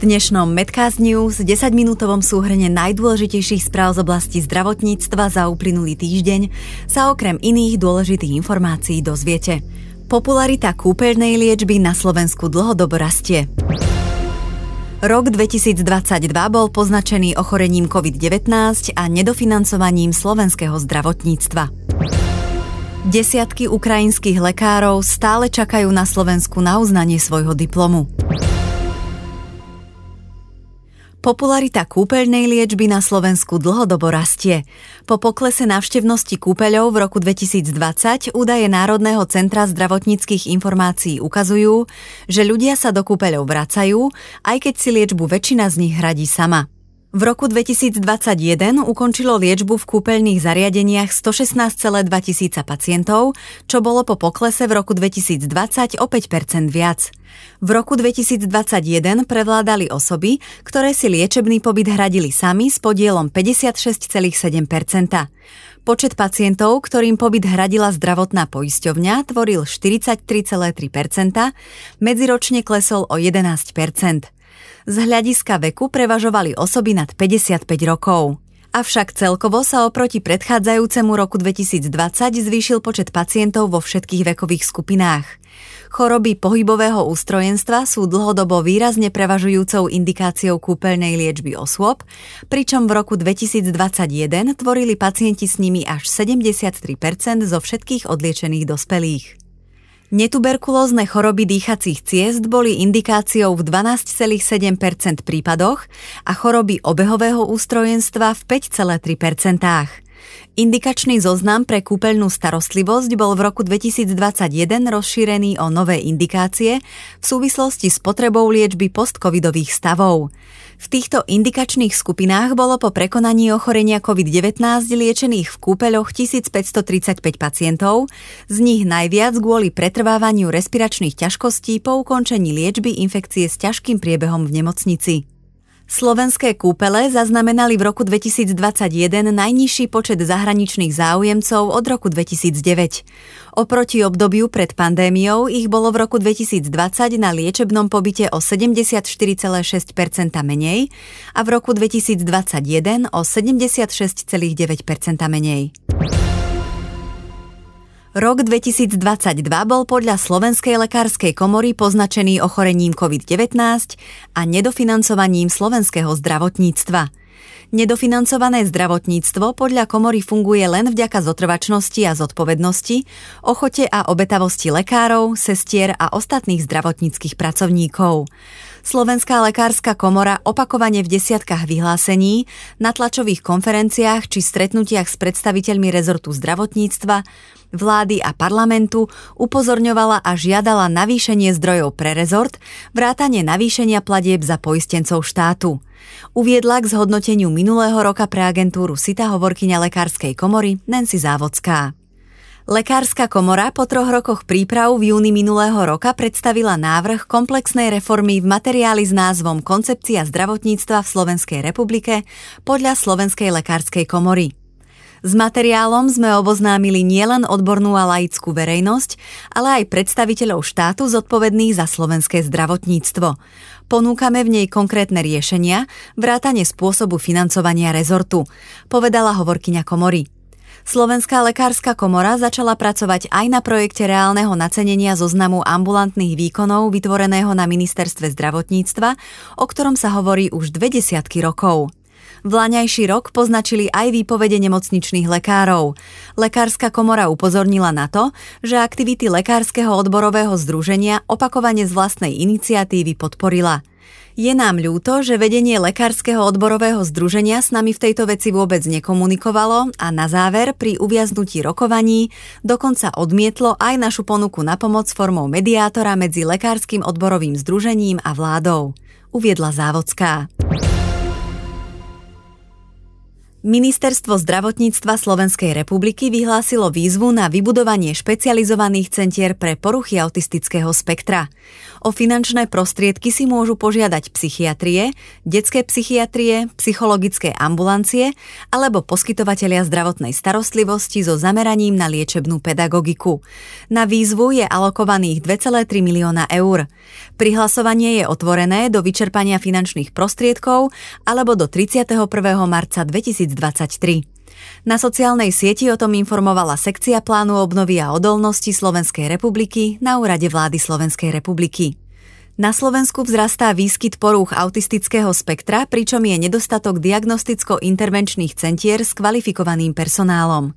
Dnešnom Medcast News 10-minútovom súhrne najdôležitejších správ z oblasti zdravotníctva za uplynulý týždeň sa okrem iných dôležitých informácií dozviete. Popularita kúpeľnej liečby na Slovensku dlhodobo rastie. Rok 2022 bol poznačený ochorením COVID-19 a nedofinancovaním slovenského zdravotníctva. Desiatky ukrajinských lekárov stále čakajú na Slovensku na uznanie svojho diplomu. Popularita kúpeľnej liečby na Slovensku dlhodobo rastie. Po poklese návštevnosti kúpeľov v roku 2020 údaje Národného centra zdravotníckých informácií ukazujú, že ľudia sa do kúpeľov vracajú, aj keď si liečbu väčšina z nich hradí sama. V roku 2021 ukončilo liečbu v kúpeľných zariadeniach 116,2 tisíca pacientov, čo bolo po poklese v roku 2020 o 5 viac. V roku 2021 prevládali osoby, ktoré si liečebný pobyt hradili sami s podielom 56,7% Počet pacientov, ktorým pobyt hradila zdravotná poisťovňa, tvoril 43,3% medziročne klesol o 11 z hľadiska veku prevažovali osoby nad 55 rokov. Avšak celkovo sa oproti predchádzajúcemu roku 2020 zvýšil počet pacientov vo všetkých vekových skupinách. Choroby pohybového ústrojenstva sú dlhodobo výrazne prevažujúcou indikáciou kúpeľnej liečby osôb, pričom v roku 2021 tvorili pacienti s nimi až 73% zo všetkých odliečených dospelých. Netuberkulózne choroby dýchacích ciest boli indikáciou v 12,7% prípadoch a choroby obehového ústrojenstva v 5,3 Indikačný zoznam pre kúpeľnú starostlivosť bol v roku 2021 rozšírený o nové indikácie v súvislosti s potrebou liečby postcovidových stavov. V týchto indikačných skupinách bolo po prekonaní ochorenia COVID-19 liečených v kúpeľoch 1535 pacientov, z nich najviac kvôli pretrvávaniu respiračných ťažkostí po ukončení liečby infekcie s ťažkým priebehom v nemocnici. Slovenské kúpele zaznamenali v roku 2021 najnižší počet zahraničných záujemcov od roku 2009. Oproti obdobiu pred pandémiou ich bolo v roku 2020 na liečebnom pobyte o 74,6% menej a v roku 2021 o 76,9% menej. Rok 2022 bol podľa Slovenskej lekárskej komory poznačený ochorením COVID-19 a nedofinancovaním slovenského zdravotníctva. Nedofinancované zdravotníctvo podľa komory funguje len vďaka zotrvačnosti a zodpovednosti, ochote a obetavosti lekárov, sestier a ostatných zdravotníckých pracovníkov. Slovenská lekárska komora opakovane v desiatkách vyhlásení, na tlačových konferenciách či stretnutiach s predstaviteľmi rezortu zdravotníctva, vlády a parlamentu upozorňovala a žiadala navýšenie zdrojov pre rezort, vrátanie navýšenia platieb za poistencov štátu. Uviedla k zhodnoteniu minulého roka pre agentúru Sita hovorkyňa Lekárskej komory Nancy Závodská. Lekárska komora po troch rokoch príprav v júni minulého roka predstavila návrh komplexnej reformy v materiáli s názvom Koncepcia zdravotníctva v Slovenskej republike podľa Slovenskej lekárskej komory. S materiálom sme oboznámili nielen odbornú a laickú verejnosť, ale aj predstaviteľov štátu zodpovedných za slovenské zdravotníctvo. Ponúkame v nej konkrétne riešenia, vrátane spôsobu financovania rezortu, povedala hovorkyňa komory. Slovenská lekárska komora začala pracovať aj na projekte reálneho nacenenia zoznamu ambulantných výkonov vytvoreného na ministerstve zdravotníctva, o ktorom sa hovorí už dve desiatky rokov. Vlaňajší rok poznačili aj výpovede nemocničných lekárov. Lekárska komora upozornila na to, že aktivity Lekárskeho odborového združenia opakovane z vlastnej iniciatívy podporila. Je nám ľúto, že vedenie Lekárskeho odborového združenia s nami v tejto veci vôbec nekomunikovalo a na záver pri uviaznutí rokovaní dokonca odmietlo aj našu ponuku na pomoc formou mediátora medzi Lekárskym odborovým združením a vládou. Uviedla Závodská. Ministerstvo zdravotníctva Slovenskej republiky vyhlásilo výzvu na vybudovanie špecializovaných centier pre poruchy autistického spektra. O finančné prostriedky si môžu požiadať psychiatrie, detské psychiatrie, psychologické ambulancie alebo poskytovatelia zdravotnej starostlivosti so zameraním na liečebnú pedagogiku. Na výzvu je alokovaných 2,3 milióna eur. Prihlasovanie je otvorené do vyčerpania finančných prostriedkov alebo do 31. marca 2020 2023. Na sociálnej sieti o tom informovala sekcia plánu obnovy a odolnosti Slovenskej republiky na úrade vlády Slovenskej republiky. Na Slovensku vzrastá výskyt porúch autistického spektra, pričom je nedostatok diagnosticko-intervenčných centier s kvalifikovaným personálom.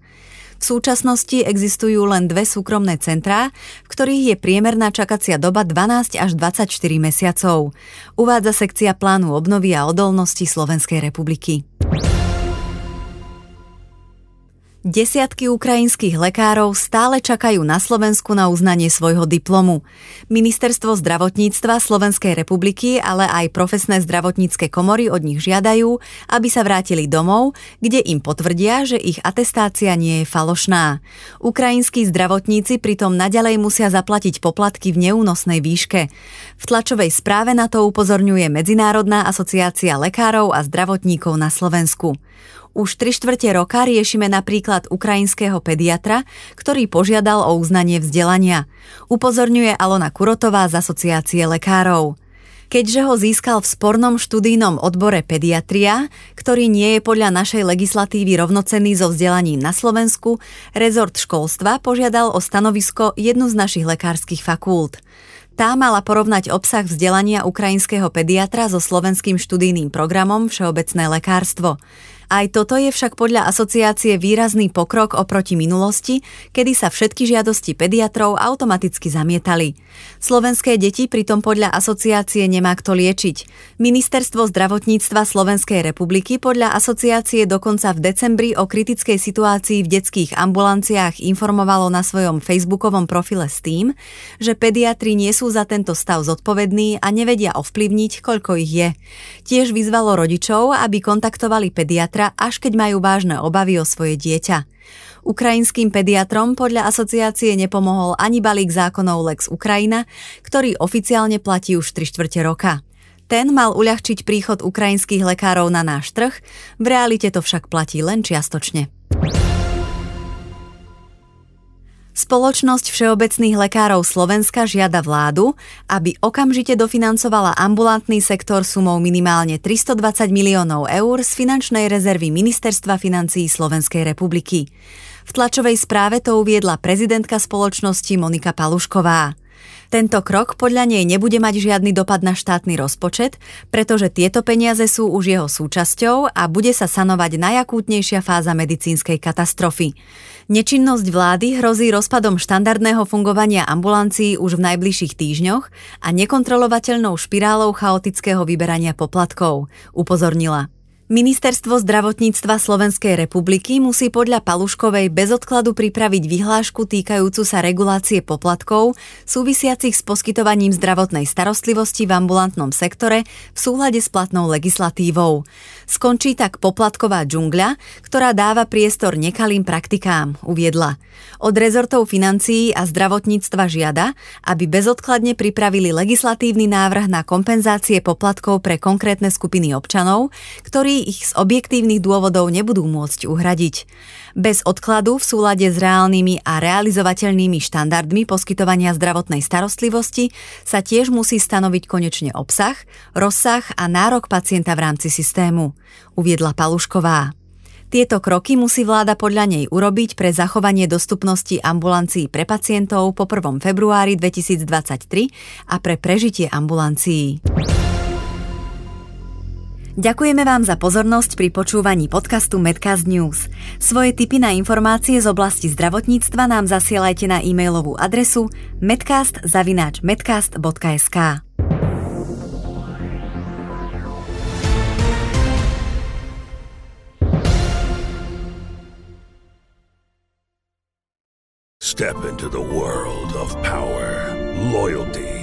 V súčasnosti existujú len dve súkromné centrá, v ktorých je priemerná čakacia doba 12 až 24 mesiacov. Uvádza sekcia plánu obnovy a odolnosti Slovenskej republiky. Desiatky ukrajinských lekárov stále čakajú na Slovensku na uznanie svojho diplomu. Ministerstvo zdravotníctva Slovenskej republiky, ale aj profesné zdravotnícke komory od nich žiadajú, aby sa vrátili domov, kde im potvrdia, že ich atestácia nie je falošná. Ukrajinskí zdravotníci pritom naďalej musia zaplatiť poplatky v neúnosnej výške. V tlačovej správe na to upozorňuje Medzinárodná asociácia lekárov a zdravotníkov na Slovensku. Už tri štvrte roka riešime napríklad ukrajinského pediatra, ktorý požiadal o uznanie vzdelania. Upozorňuje Alona Kurotová z asociácie lekárov. Keďže ho získal v spornom študijnom odbore pediatria, ktorý nie je podľa našej legislatívy rovnocenný so vzdelaním na Slovensku, rezort školstva požiadal o stanovisko jednu z našich lekárskych fakult. Tá mala porovnať obsah vzdelania ukrajinského pediatra so slovenským študijným programom Všeobecné lekárstvo. Aj toto je však podľa asociácie výrazný pokrok oproti minulosti, kedy sa všetky žiadosti pediatrov automaticky zamietali. Slovenské deti pritom podľa asociácie nemá kto liečiť. Ministerstvo zdravotníctva Slovenskej republiky podľa asociácie dokonca v decembri o kritickej situácii v detských ambulanciách informovalo na svojom facebookovom profile s tým, že pediatri nie sú za tento stav zodpovední a nevedia ovplyvniť, koľko ich je. Tiež vyzvalo rodičov, aby kontaktovali pediatra pediatra, až keď majú vážne obavy o svoje dieťa. Ukrajinským pediatrom podľa asociácie nepomohol ani balík zákonov Lex Ukrajina, ktorý oficiálne platí už 3 štvrte roka. Ten mal uľahčiť príchod ukrajinských lekárov na náš trh, v realite to však platí len čiastočne. Spoločnosť Všeobecných lekárov Slovenska žiada vládu, aby okamžite dofinancovala ambulantný sektor sumou minimálne 320 miliónov eur z finančnej rezervy Ministerstva financií Slovenskej republiky. V tlačovej správe to uviedla prezidentka spoločnosti Monika Palušková. Tento krok podľa nej nebude mať žiadny dopad na štátny rozpočet, pretože tieto peniaze sú už jeho súčasťou a bude sa sanovať najakútnejšia fáza medicínskej katastrofy. Nečinnosť vlády hrozí rozpadom štandardného fungovania ambulancií už v najbližších týždňoch a nekontrolovateľnou špirálou chaotického vyberania poplatkov, upozornila. Ministerstvo zdravotníctva Slovenskej republiky musí podľa Paluškovej bez odkladu pripraviť vyhlášku týkajúcu sa regulácie poplatkov súvisiacich s poskytovaním zdravotnej starostlivosti v ambulantnom sektore v súhľade s platnou legislatívou. Skončí tak poplatková džungľa, ktorá dáva priestor nekalým praktikám, uviedla. Od rezortov financií a zdravotníctva žiada, aby bezodkladne pripravili legislatívny návrh na kompenzácie poplatkov pre konkrétne skupiny občanov, ktorí ich z objektívnych dôvodov nebudú môcť uhradiť. Bez odkladu v súlade s reálnymi a realizovateľnými štandardmi poskytovania zdravotnej starostlivosti sa tiež musí stanoviť konečne obsah, rozsah a nárok pacienta v rámci systému, uviedla Palušková. Tieto kroky musí vláda podľa nej urobiť pre zachovanie dostupnosti ambulancií pre pacientov po 1. februári 2023 a pre prežitie ambulancií. Ďakujeme vám za pozornosť pri počúvaní podcastu Medcast News. Svoje tipy na informácie z oblasti zdravotníctva nám zasielajte na e-mailovú adresu medcast.medcast.sk Step into the world of power, loyalty